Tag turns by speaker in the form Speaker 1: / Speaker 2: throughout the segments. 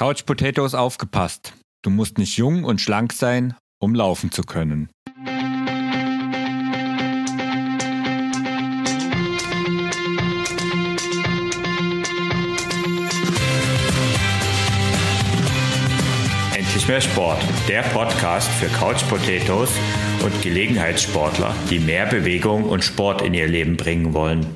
Speaker 1: Couch Potatoes aufgepasst. Du musst nicht jung und schlank sein, um laufen zu können. Endlich mehr Sport, der Podcast für Couch Potatoes und Gelegenheitssportler, die mehr Bewegung und Sport in ihr Leben bringen wollen.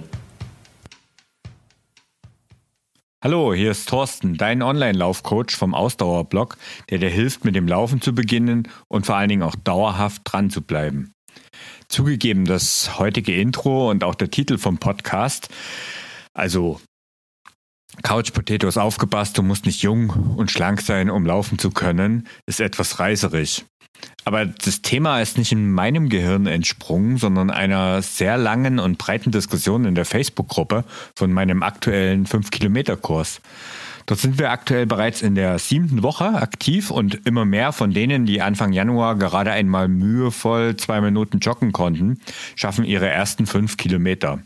Speaker 1: Hallo, hier ist Thorsten, dein Online-Laufcoach vom Ausdauerblog, der dir hilft, mit dem Laufen zu beginnen und vor allen Dingen auch dauerhaft dran zu bleiben. Zugegeben, das heutige Intro und auch der Titel vom Podcast, also Couch Potatoes aufgepasst, du musst nicht jung und schlank sein, um laufen zu können, ist etwas reißerig. Aber das Thema ist nicht in meinem Gehirn entsprungen, sondern einer sehr langen und breiten Diskussion in der Facebook-Gruppe von meinem aktuellen 5-Kilometer-Kurs. Dort sind wir aktuell bereits in der siebten Woche aktiv und immer mehr von denen, die Anfang Januar gerade einmal mühevoll zwei Minuten joggen konnten, schaffen ihre ersten fünf Kilometer.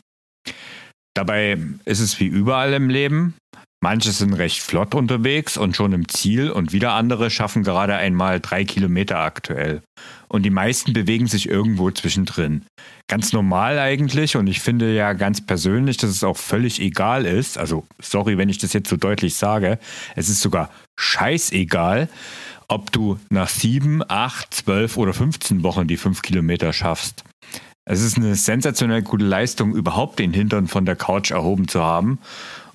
Speaker 1: Dabei ist es wie überall im Leben. Manche sind recht flott unterwegs und schon im Ziel und wieder andere schaffen gerade einmal drei Kilometer aktuell. Und die meisten bewegen sich irgendwo zwischendrin. Ganz normal eigentlich und ich finde ja ganz persönlich, dass es auch völlig egal ist. Also sorry, wenn ich das jetzt so deutlich sage. Es ist sogar scheißegal, ob du nach sieben, acht, zwölf oder 15 Wochen die fünf Kilometer schaffst. Es ist eine sensationell gute Leistung, überhaupt den Hintern von der Couch erhoben zu haben.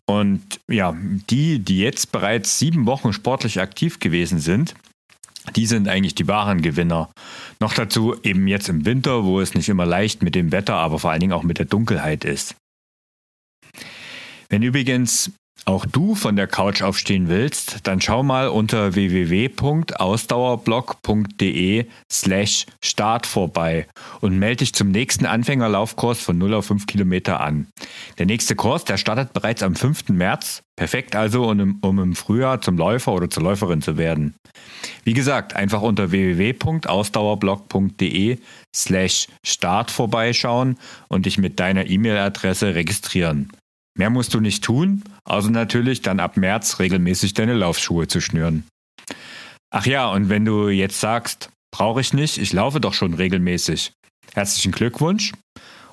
Speaker 1: Und ja, die, die jetzt bereits sieben Wochen sportlich aktiv gewesen sind, die sind eigentlich die wahren Gewinner. Noch dazu eben jetzt im Winter, wo es nicht immer leicht mit dem Wetter, aber vor allen Dingen auch mit der Dunkelheit ist. Wenn übrigens auch du von der Couch aufstehen willst, dann schau mal unter www.ausdauerblog.de slash start vorbei und melde dich zum nächsten Anfängerlaufkurs von 0 auf 5 Kilometer an. Der nächste Kurs, der startet bereits am 5. März. Perfekt also, um, im Frühjahr zum Läufer oder zur Läuferin zu werden. Wie gesagt, einfach unter www.ausdauerblog.de slash start vorbeischauen und dich mit deiner E-Mail-Adresse registrieren. Mehr musst du nicht tun, außer natürlich dann ab März regelmäßig deine Laufschuhe zu schnüren. Ach ja, und wenn du jetzt sagst, brauche ich nicht, ich laufe doch schon regelmäßig. Herzlichen Glückwunsch.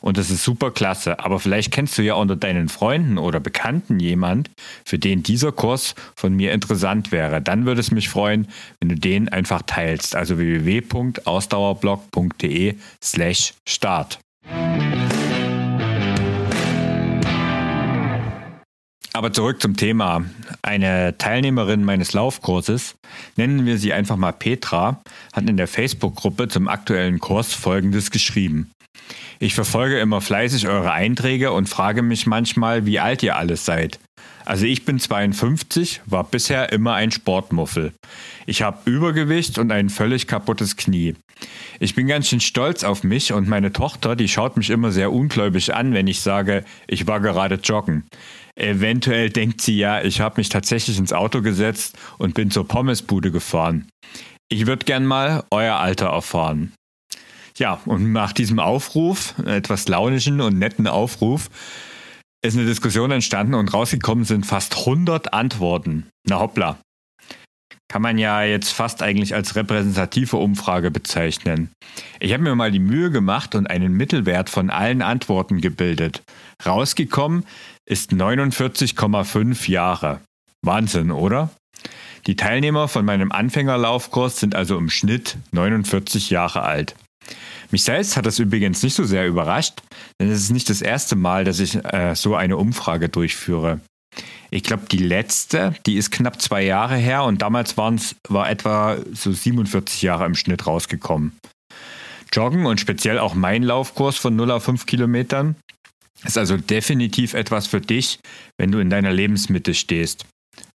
Speaker 1: Und das ist super klasse. Aber vielleicht kennst du ja unter deinen Freunden oder Bekannten jemand, für den dieser Kurs von mir interessant wäre. Dann würde es mich freuen, wenn du den einfach teilst. Also www.ausdauerblog.de Aber zurück zum Thema. Eine Teilnehmerin meines Laufkurses, nennen wir sie einfach mal Petra, hat in der Facebook-Gruppe zum aktuellen Kurs Folgendes geschrieben. Ich verfolge immer fleißig eure Einträge und frage mich manchmal, wie alt ihr alles seid. Also ich bin 52, war bisher immer ein Sportmuffel. Ich habe Übergewicht und ein völlig kaputtes Knie. Ich bin ganz schön stolz auf mich und meine Tochter, die schaut mich immer sehr ungläubig an, wenn ich sage, ich war gerade joggen. Eventuell denkt sie ja, ich habe mich tatsächlich ins Auto gesetzt und bin zur Pommesbude gefahren. Ich würde gern mal euer Alter erfahren. Ja, und nach diesem Aufruf, etwas launischen und netten Aufruf, ist eine Diskussion entstanden und rausgekommen sind fast 100 Antworten. Na hoppla. Kann man ja jetzt fast eigentlich als repräsentative Umfrage bezeichnen. Ich habe mir mal die Mühe gemacht und einen Mittelwert von allen Antworten gebildet. Rausgekommen ist 49,5 Jahre. Wahnsinn, oder? Die Teilnehmer von meinem Anfängerlaufkurs sind also im Schnitt 49 Jahre alt. Mich selbst hat das übrigens nicht so sehr überrascht, denn es ist nicht das erste Mal, dass ich äh, so eine Umfrage durchführe. Ich glaube, die letzte, die ist knapp zwei Jahre her und damals waren's, war etwa so 47 Jahre im Schnitt rausgekommen. Joggen und speziell auch mein Laufkurs von 0 auf 5 Kilometern ist also definitiv etwas für dich, wenn du in deiner Lebensmitte stehst.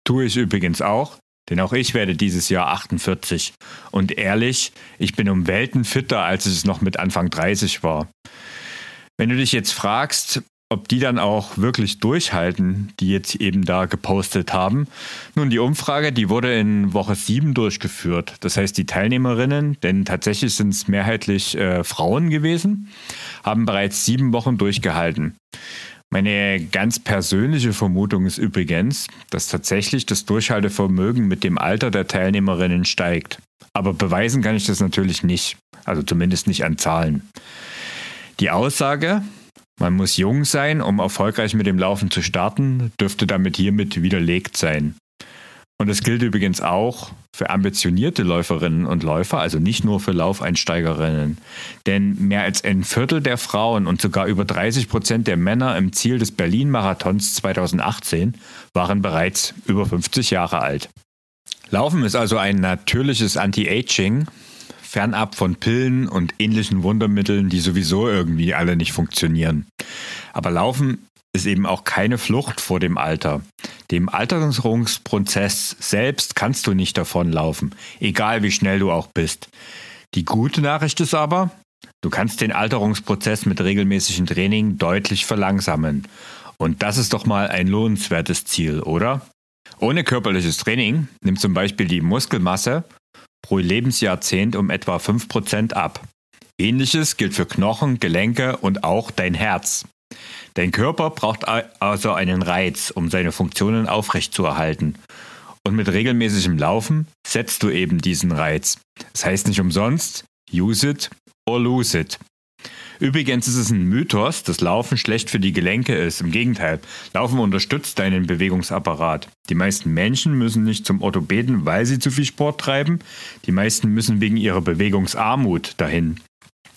Speaker 1: Tue ich übrigens auch, denn auch ich werde dieses Jahr 48. Und ehrlich, ich bin um Welten fitter, als es noch mit Anfang 30 war. Wenn du dich jetzt fragst, ob die dann auch wirklich durchhalten, die jetzt eben da gepostet haben. Nun, die Umfrage, die wurde in Woche 7 durchgeführt. Das heißt, die Teilnehmerinnen, denn tatsächlich sind es mehrheitlich äh, Frauen gewesen, haben bereits sieben Wochen durchgehalten. Meine ganz persönliche Vermutung ist übrigens, dass tatsächlich das Durchhaltevermögen mit dem Alter der Teilnehmerinnen steigt. Aber beweisen kann ich das natürlich nicht, also zumindest nicht an Zahlen. Die Aussage, man muss jung sein, um erfolgreich mit dem Laufen zu starten, dürfte damit hiermit widerlegt sein. Und das gilt übrigens auch für ambitionierte Läuferinnen und Läufer, also nicht nur für Laufeinsteigerinnen. Denn mehr als ein Viertel der Frauen und sogar über 30 Prozent der Männer im Ziel des Berlin-Marathons 2018 waren bereits über 50 Jahre alt. Laufen ist also ein natürliches Anti-Aging, fernab von Pillen und ähnlichen Wundermitteln, die sowieso irgendwie alle nicht funktionieren. Aber Laufen ist eben auch keine Flucht vor dem Alter. Dem Alterungsprozess selbst kannst du nicht davonlaufen, egal wie schnell du auch bist. Die gute Nachricht ist aber, du kannst den Alterungsprozess mit regelmäßigem Training deutlich verlangsamen. Und das ist doch mal ein lohnenswertes Ziel, oder? Ohne körperliches Training nimmt zum Beispiel die Muskelmasse pro Lebensjahrzehnt um etwa 5% ab. Ähnliches gilt für Knochen, Gelenke und auch dein Herz. Dein Körper braucht also einen Reiz, um seine Funktionen aufrechtzuerhalten. Und mit regelmäßigem Laufen setzt du eben diesen Reiz. Das heißt nicht umsonst, use it or lose it. Übrigens ist es ein Mythos, dass Laufen schlecht für die Gelenke ist. Im Gegenteil, Laufen unterstützt deinen Bewegungsapparat. Die meisten Menschen müssen nicht zum Orthopäden, weil sie zu viel Sport treiben. Die meisten müssen wegen ihrer Bewegungsarmut dahin.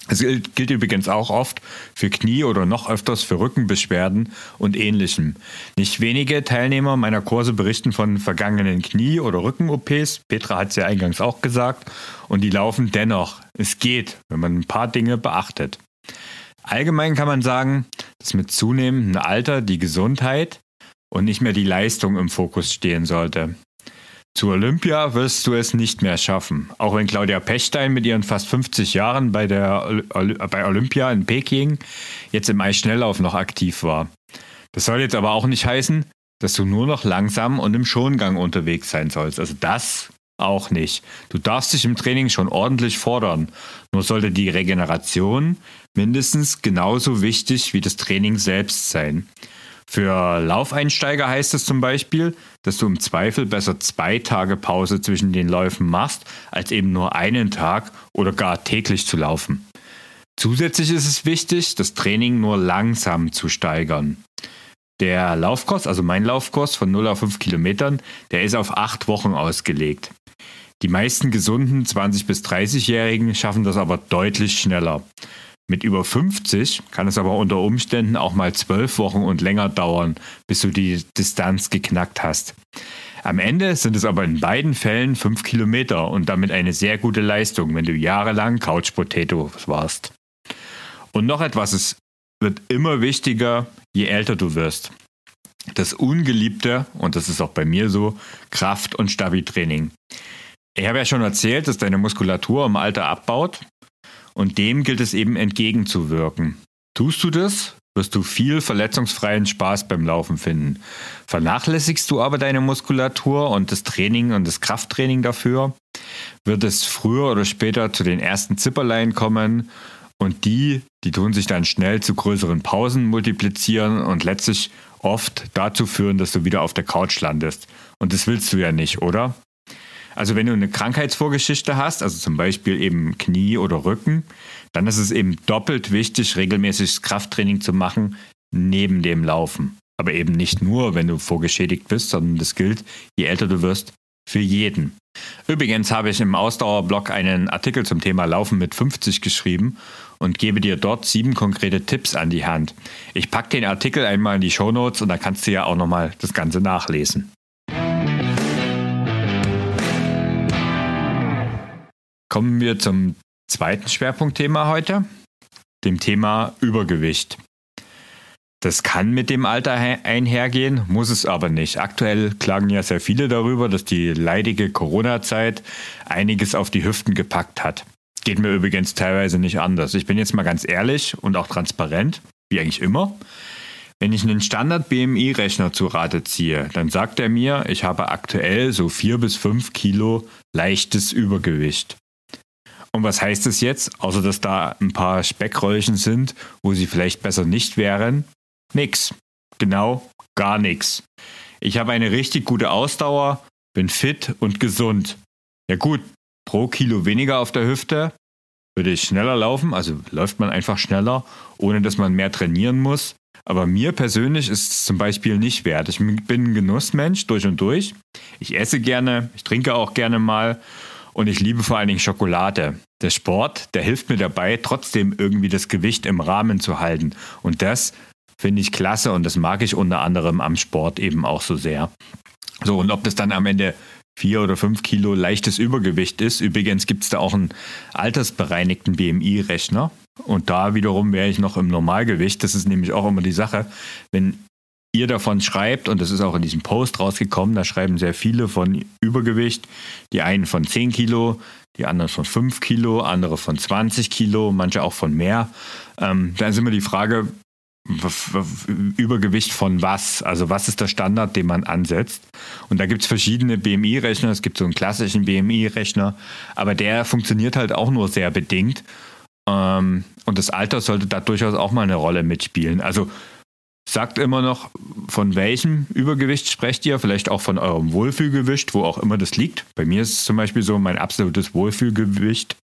Speaker 1: Es gilt übrigens auch oft für Knie oder noch öfters für Rückenbeschwerden und ähnlichem. Nicht wenige Teilnehmer meiner Kurse berichten von vergangenen Knie- oder Rücken-OPs. Petra hat es ja eingangs auch gesagt. Und die laufen dennoch. Es geht, wenn man ein paar Dinge beachtet. Allgemein kann man sagen, dass mit zunehmendem Alter die Gesundheit und nicht mehr die Leistung im Fokus stehen sollte. Zu Olympia wirst du es nicht mehr schaffen. Auch wenn Claudia Pechstein mit ihren fast 50 Jahren bei, der, bei Olympia in Peking jetzt im Eisschnelllauf noch aktiv war. Das soll jetzt aber auch nicht heißen, dass du nur noch langsam und im Schongang unterwegs sein sollst. Also das auch nicht. Du darfst dich im Training schon ordentlich fordern. Nur sollte die Regeneration mindestens genauso wichtig wie das Training selbst sein. Für Laufeinsteiger heißt es zum Beispiel, dass du im Zweifel besser zwei Tage Pause zwischen den Läufen machst, als eben nur einen Tag oder gar täglich zu laufen. Zusätzlich ist es wichtig, das Training nur langsam zu steigern. Der Laufkurs, also mein Laufkurs von 0 auf 5 Kilometern, der ist auf acht Wochen ausgelegt. Die meisten gesunden 20- bis 30-Jährigen schaffen das aber deutlich schneller. Mit über 50 kann es aber unter Umständen auch mal zwölf Wochen und länger dauern, bis du die Distanz geknackt hast. Am Ende sind es aber in beiden Fällen fünf Kilometer und damit eine sehr gute Leistung, wenn du jahrelang Couch Potato warst. Und noch etwas, es wird immer wichtiger, je älter du wirst. Das ungeliebte, und das ist auch bei mir so, Kraft- und Stabi-Training. Ich habe ja schon erzählt, dass deine Muskulatur im Alter abbaut und dem gilt es eben entgegenzuwirken. Tust du das, wirst du viel verletzungsfreien Spaß beim Laufen finden. Vernachlässigst du aber deine Muskulatur und das Training und das Krafttraining dafür, wird es früher oder später zu den ersten Zipperlein kommen und die, die tun sich dann schnell zu größeren Pausen multiplizieren und letztlich oft dazu führen, dass du wieder auf der Couch landest. Und das willst du ja nicht, oder? Also wenn du eine Krankheitsvorgeschichte hast, also zum Beispiel eben Knie oder Rücken, dann ist es eben doppelt wichtig, regelmäßig Krafttraining zu machen neben dem Laufen. Aber eben nicht nur, wenn du vorgeschädigt bist, sondern das gilt, je älter du wirst, für jeden. Übrigens habe ich im Ausdauerblog einen Artikel zum Thema Laufen mit 50 geschrieben und gebe dir dort sieben konkrete Tipps an die Hand. Ich packe den Artikel einmal in die Shownotes und da kannst du ja auch nochmal das Ganze nachlesen. Kommen wir zum zweiten Schwerpunktthema heute, dem Thema Übergewicht. Das kann mit dem Alter einhergehen, muss es aber nicht. Aktuell klagen ja sehr viele darüber, dass die leidige Corona-Zeit einiges auf die Hüften gepackt hat. Geht mir übrigens teilweise nicht anders. Ich bin jetzt mal ganz ehrlich und auch transparent, wie eigentlich immer. Wenn ich einen Standard-BMI-Rechner zu Rate ziehe, dann sagt er mir, ich habe aktuell so vier bis fünf Kilo leichtes Übergewicht. Und was heißt das jetzt? Außer dass da ein paar Speckröllchen sind, wo sie vielleicht besser nicht wären. Nix. Genau gar nichts. Ich habe eine richtig gute Ausdauer, bin fit und gesund. Ja gut, pro Kilo weniger auf der Hüfte würde ich schneller laufen, also läuft man einfach schneller, ohne dass man mehr trainieren muss. Aber mir persönlich ist es zum Beispiel nicht wert. Ich bin ein Genussmensch durch und durch. Ich esse gerne, ich trinke auch gerne mal und ich liebe vor allen Dingen Schokolade. Der Sport, der hilft mir dabei, trotzdem irgendwie das Gewicht im Rahmen zu halten. Und das finde ich klasse und das mag ich unter anderem am Sport eben auch so sehr. So, und ob das dann am Ende vier oder fünf Kilo leichtes Übergewicht ist. Übrigens gibt es da auch einen altersbereinigten BMI-Rechner. Und da wiederum wäre ich noch im Normalgewicht. Das ist nämlich auch immer die Sache. Wenn ihr davon schreibt, und das ist auch in diesem Post rausgekommen, da schreiben sehr viele von Übergewicht. Die einen von 10 Kilo, die anderen von 5 Kilo, andere von 20 Kilo, manche auch von mehr. Ähm, da ist immer die Frage, Übergewicht von was? Also was ist der Standard, den man ansetzt? Und da gibt es verschiedene BMI-Rechner. Es gibt so einen klassischen BMI-Rechner, aber der funktioniert halt auch nur sehr bedingt. Ähm, und das Alter sollte da durchaus auch mal eine Rolle mitspielen. Also sagt immer noch, von welchem Übergewicht sprecht ihr? Vielleicht auch von eurem Wohlfühlgewicht, wo auch immer das liegt. Bei mir ist es zum Beispiel so, mein absolutes Wohlfühlgewicht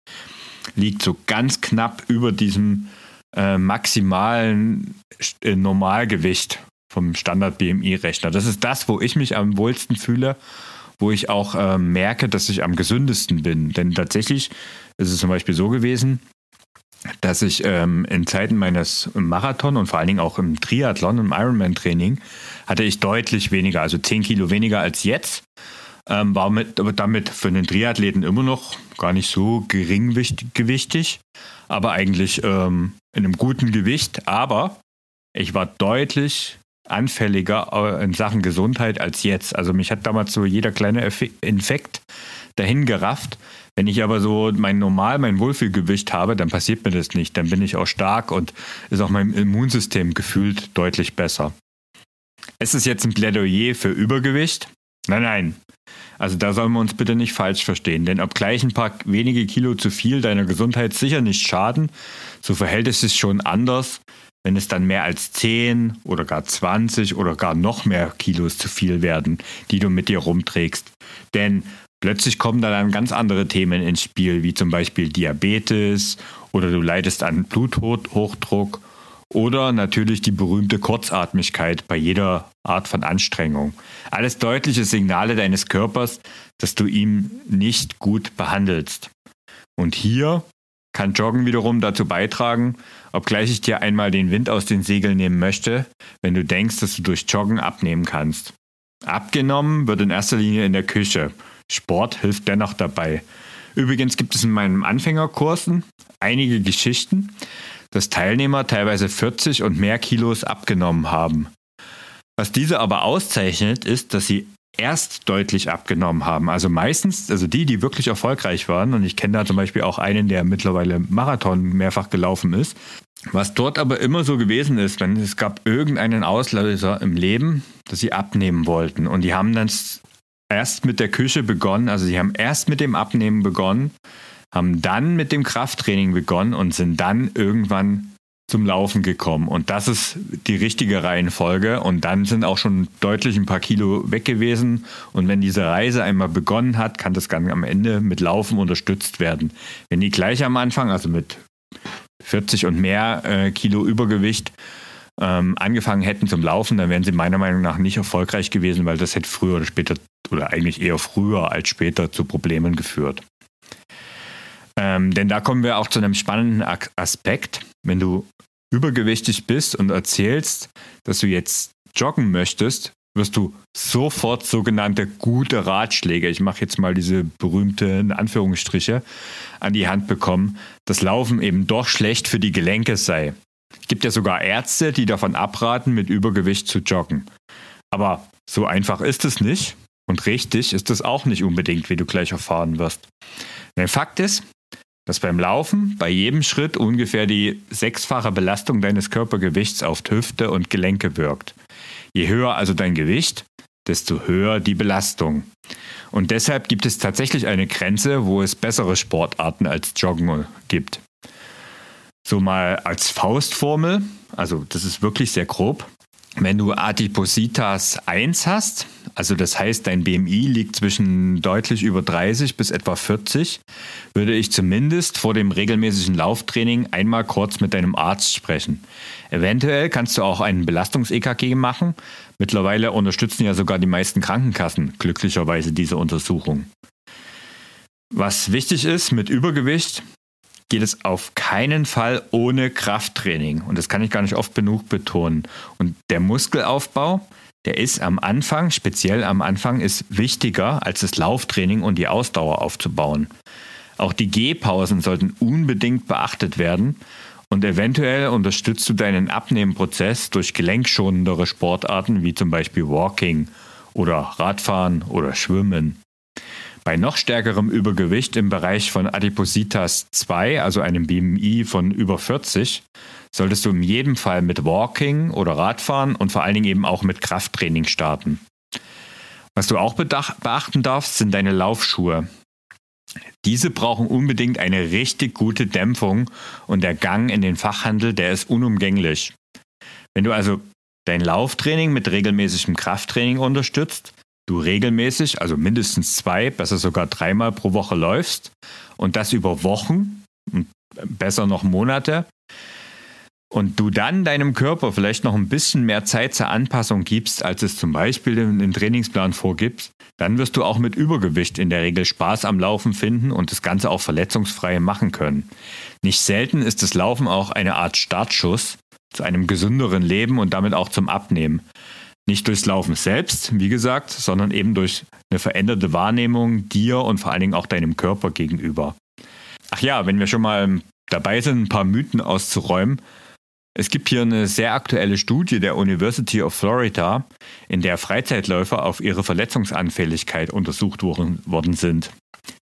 Speaker 1: liegt so ganz knapp über diesem äh, maximalen äh, Normalgewicht vom Standard-BMI-Rechner. Das ist das, wo ich mich am wohlsten fühle, wo ich auch äh, merke, dass ich am gesündesten bin. Denn tatsächlich ist es zum Beispiel so gewesen, dass ich ähm, in Zeiten meines Marathon und vor allen Dingen auch im Triathlon, im Ironman-Training, hatte ich deutlich weniger, also 10 Kilo weniger als jetzt. Ähm, war mit, damit für einen Triathleten immer noch gar nicht so geringgewichtig, aber eigentlich ähm, in einem guten Gewicht. Aber ich war deutlich anfälliger äh, in Sachen Gesundheit als jetzt. Also mich hat damals so jeder kleine Infekt dahin gerafft. Wenn ich aber so mein Normal, mein Wohlfühlgewicht habe, dann passiert mir das nicht. Dann bin ich auch stark und ist auch mein Immunsystem gefühlt deutlich besser. Es ist jetzt ein Plädoyer für Übergewicht. Nein, nein. Also da sollen wir uns bitte nicht falsch verstehen, denn obgleich ein paar wenige Kilo zu viel deiner Gesundheit sicher nicht schaden, so verhält es sich schon anders, wenn es dann mehr als 10 oder gar 20 oder gar noch mehr Kilos zu viel werden, die du mit dir rumträgst. Denn plötzlich kommen da dann ganz andere Themen ins Spiel, wie zum Beispiel Diabetes oder du leidest an Bluthochdruck oder natürlich die berühmte Kurzatmigkeit bei jeder Art von Anstrengung. Alles deutliche Signale deines Körpers, dass du ihn nicht gut behandelst. Und hier kann Joggen wiederum dazu beitragen, obgleich ich dir einmal den Wind aus den Segeln nehmen möchte, wenn du denkst, dass du durch Joggen abnehmen kannst. Abgenommen wird in erster Linie in der Küche. Sport hilft dennoch dabei. Übrigens gibt es in meinen Anfängerkursen einige Geschichten, dass Teilnehmer teilweise 40 und mehr Kilos abgenommen haben. Was diese aber auszeichnet, ist, dass sie erst deutlich abgenommen haben. Also meistens, also die, die wirklich erfolgreich waren, und ich kenne da zum Beispiel auch einen, der mittlerweile Marathon mehrfach gelaufen ist. Was dort aber immer so gewesen ist, wenn es gab irgendeinen Auslöser im Leben, dass sie abnehmen wollten. Und die haben dann erst mit der Küche begonnen, also sie haben erst mit dem Abnehmen begonnen, haben dann mit dem Krafttraining begonnen und sind dann irgendwann zum Laufen gekommen. Und das ist die richtige Reihenfolge. Und dann sind auch schon deutlich ein paar Kilo weg gewesen. Und wenn diese Reise einmal begonnen hat, kann das dann am Ende mit Laufen unterstützt werden. Wenn die gleich am Anfang, also mit 40 und mehr äh, Kilo Übergewicht, ähm, angefangen hätten zum Laufen, dann wären sie meiner Meinung nach nicht erfolgreich gewesen, weil das hätte früher oder später oder eigentlich eher früher als später zu Problemen geführt. Ähm, denn da kommen wir auch zu einem spannenden Aspekt. Wenn du übergewichtig bist und erzählst, dass du jetzt joggen möchtest, wirst du sofort sogenannte gute Ratschläge, ich mache jetzt mal diese berühmten Anführungsstriche, an die Hand bekommen, dass Laufen eben doch schlecht für die Gelenke sei. Es gibt ja sogar Ärzte, die davon abraten, mit Übergewicht zu joggen. Aber so einfach ist es nicht und richtig ist es auch nicht unbedingt, wie du gleich erfahren wirst. Der Fakt ist, dass beim Laufen bei jedem Schritt ungefähr die sechsfache Belastung deines Körpergewichts auf Hüfte und Gelenke wirkt. Je höher also dein Gewicht, desto höher die Belastung. Und deshalb gibt es tatsächlich eine Grenze, wo es bessere Sportarten als Joggen gibt. So mal als Faustformel, also das ist wirklich sehr grob. Wenn du Adipositas 1 hast, also das heißt, dein BMI liegt zwischen deutlich über 30 bis etwa 40, würde ich zumindest vor dem regelmäßigen Lauftraining einmal kurz mit deinem Arzt sprechen. Eventuell kannst du auch einen Belastungs-EKG machen. Mittlerweile unterstützen ja sogar die meisten Krankenkassen glücklicherweise diese Untersuchung. Was wichtig ist mit Übergewicht, geht es auf keinen Fall ohne Krafttraining. Und das kann ich gar nicht oft genug betonen. Und der Muskelaufbau, der ist am Anfang, speziell am Anfang, ist wichtiger als das Lauftraining und die Ausdauer aufzubauen. Auch die Gehpausen sollten unbedingt beachtet werden und eventuell unterstützt du deinen Abnehmprozess durch gelenkschonendere Sportarten wie zum Beispiel Walking oder Radfahren oder Schwimmen. Bei noch stärkerem Übergewicht im Bereich von Adipositas 2, also einem BMI von über 40, solltest du in jedem Fall mit Walking oder Radfahren und vor allen Dingen eben auch mit Krafttraining starten. Was du auch beachten darfst, sind deine Laufschuhe. Diese brauchen unbedingt eine richtig gute Dämpfung und der Gang in den Fachhandel, der ist unumgänglich. Wenn du also dein Lauftraining mit regelmäßigem Krafttraining unterstützt, du regelmäßig, also mindestens zwei, besser sogar dreimal pro Woche läufst und das über Wochen und besser noch Monate und du dann deinem Körper vielleicht noch ein bisschen mehr Zeit zur Anpassung gibst, als es zum Beispiel im Trainingsplan vorgibt, dann wirst du auch mit Übergewicht in der Regel Spaß am Laufen finden und das Ganze auch verletzungsfrei machen können. Nicht selten ist das Laufen auch eine Art Startschuss zu einem gesünderen Leben und damit auch zum Abnehmen. Nicht durchs Laufen selbst, wie gesagt, sondern eben durch eine veränderte Wahrnehmung dir und vor allen Dingen auch deinem Körper gegenüber. Ach ja, wenn wir schon mal dabei sind, ein paar Mythen auszuräumen. Es gibt hier eine sehr aktuelle Studie der University of Florida, in der Freizeitläufer auf ihre Verletzungsanfälligkeit untersucht worden sind.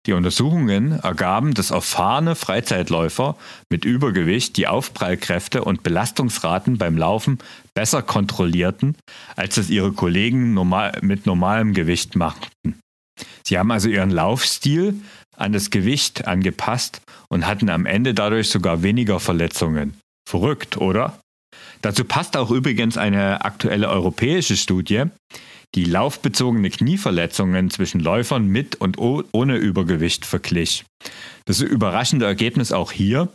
Speaker 1: Die Untersuchungen ergaben, dass erfahrene Freizeitläufer mit Übergewicht die Aufprallkräfte und Belastungsraten beim Laufen besser kontrollierten, als es ihre Kollegen normal, mit normalem Gewicht machten. Sie haben also ihren Laufstil an das Gewicht angepasst und hatten am Ende dadurch sogar weniger Verletzungen. Verrückt, oder? Dazu passt auch übrigens eine aktuelle europäische Studie, die laufbezogene Knieverletzungen zwischen Läufern mit und ohne Übergewicht verglich. Das überraschende Ergebnis auch hier.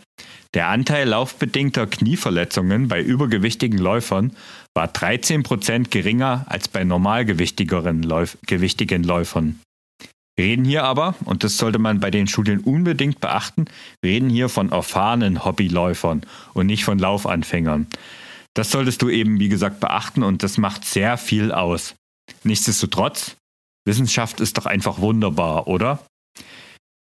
Speaker 1: Der Anteil laufbedingter Knieverletzungen bei übergewichtigen Läufern war 13% geringer als bei normalgewichtigeren Läuf gewichtigen Läufern. Reden hier aber, und das sollte man bei den Studien unbedingt beachten, reden hier von erfahrenen Hobbyläufern und nicht von Laufanfängern. Das solltest du eben, wie gesagt, beachten und das macht sehr viel aus. Nichtsdestotrotz, Wissenschaft ist doch einfach wunderbar, oder?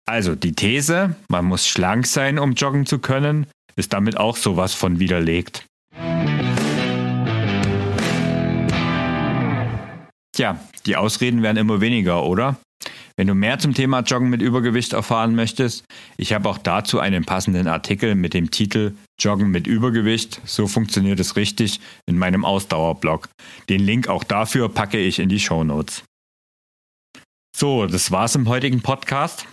Speaker 1: Also die These, man muss schlank sein, um joggen zu können, ist damit auch sowas von widerlegt. Tja, die Ausreden werden immer weniger, oder? Wenn du mehr zum Thema Joggen mit Übergewicht erfahren möchtest, ich habe auch dazu einen passenden Artikel mit dem Titel Joggen mit Übergewicht, so funktioniert es richtig, in meinem Ausdauerblog. Den Link auch dafür packe ich in die Show Notes. So, das war's im heutigen Podcast.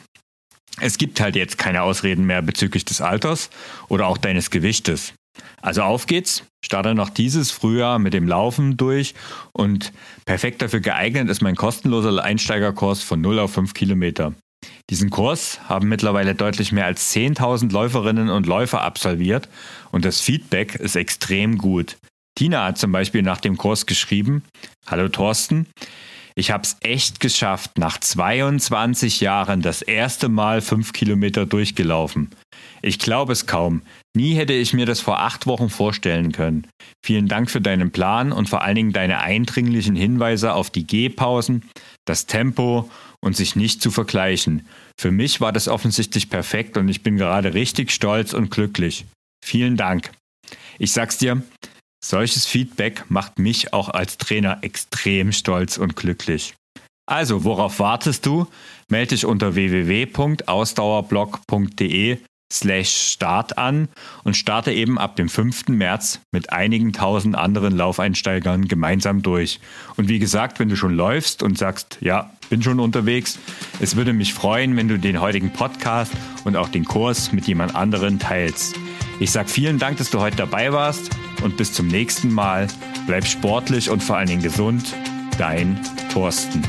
Speaker 1: Es gibt halt jetzt keine Ausreden mehr bezüglich des Alters oder auch deines Gewichtes. Also auf geht's, starte noch dieses Frühjahr mit dem Laufen durch und perfekt dafür geeignet ist mein kostenloser Einsteigerkurs von 0 auf 5 Kilometer. Diesen Kurs haben mittlerweile deutlich mehr als 10.000 Läuferinnen und Läufer absolviert und das Feedback ist extrem gut. Tina hat zum Beispiel nach dem Kurs geschrieben, Hallo Thorsten, ich habe es echt geschafft, nach 22 Jahren das erste Mal 5 Kilometer durchgelaufen. Ich glaube es kaum. Nie hätte ich mir das vor acht Wochen vorstellen können. Vielen Dank für deinen Plan und vor allen Dingen deine eindringlichen Hinweise auf die Gehpausen, das Tempo und sich nicht zu vergleichen. Für mich war das offensichtlich perfekt und ich bin gerade richtig stolz und glücklich. Vielen Dank. Ich sag's dir, solches Feedback macht mich auch als Trainer extrem stolz und glücklich. Also, worauf wartest du? Melde dich unter www.ausdauerblog.de slash Start an und starte eben ab dem 5. März mit einigen tausend anderen Laufeinsteigern gemeinsam durch. Und wie gesagt, wenn du schon läufst und sagst, ja, bin schon unterwegs, es würde mich freuen, wenn du den heutigen Podcast und auch den Kurs mit jemand anderen teilst. Ich sage vielen Dank, dass du heute dabei warst und bis zum nächsten Mal Bleib sportlich und vor allen Dingen gesund. Dein Thorsten.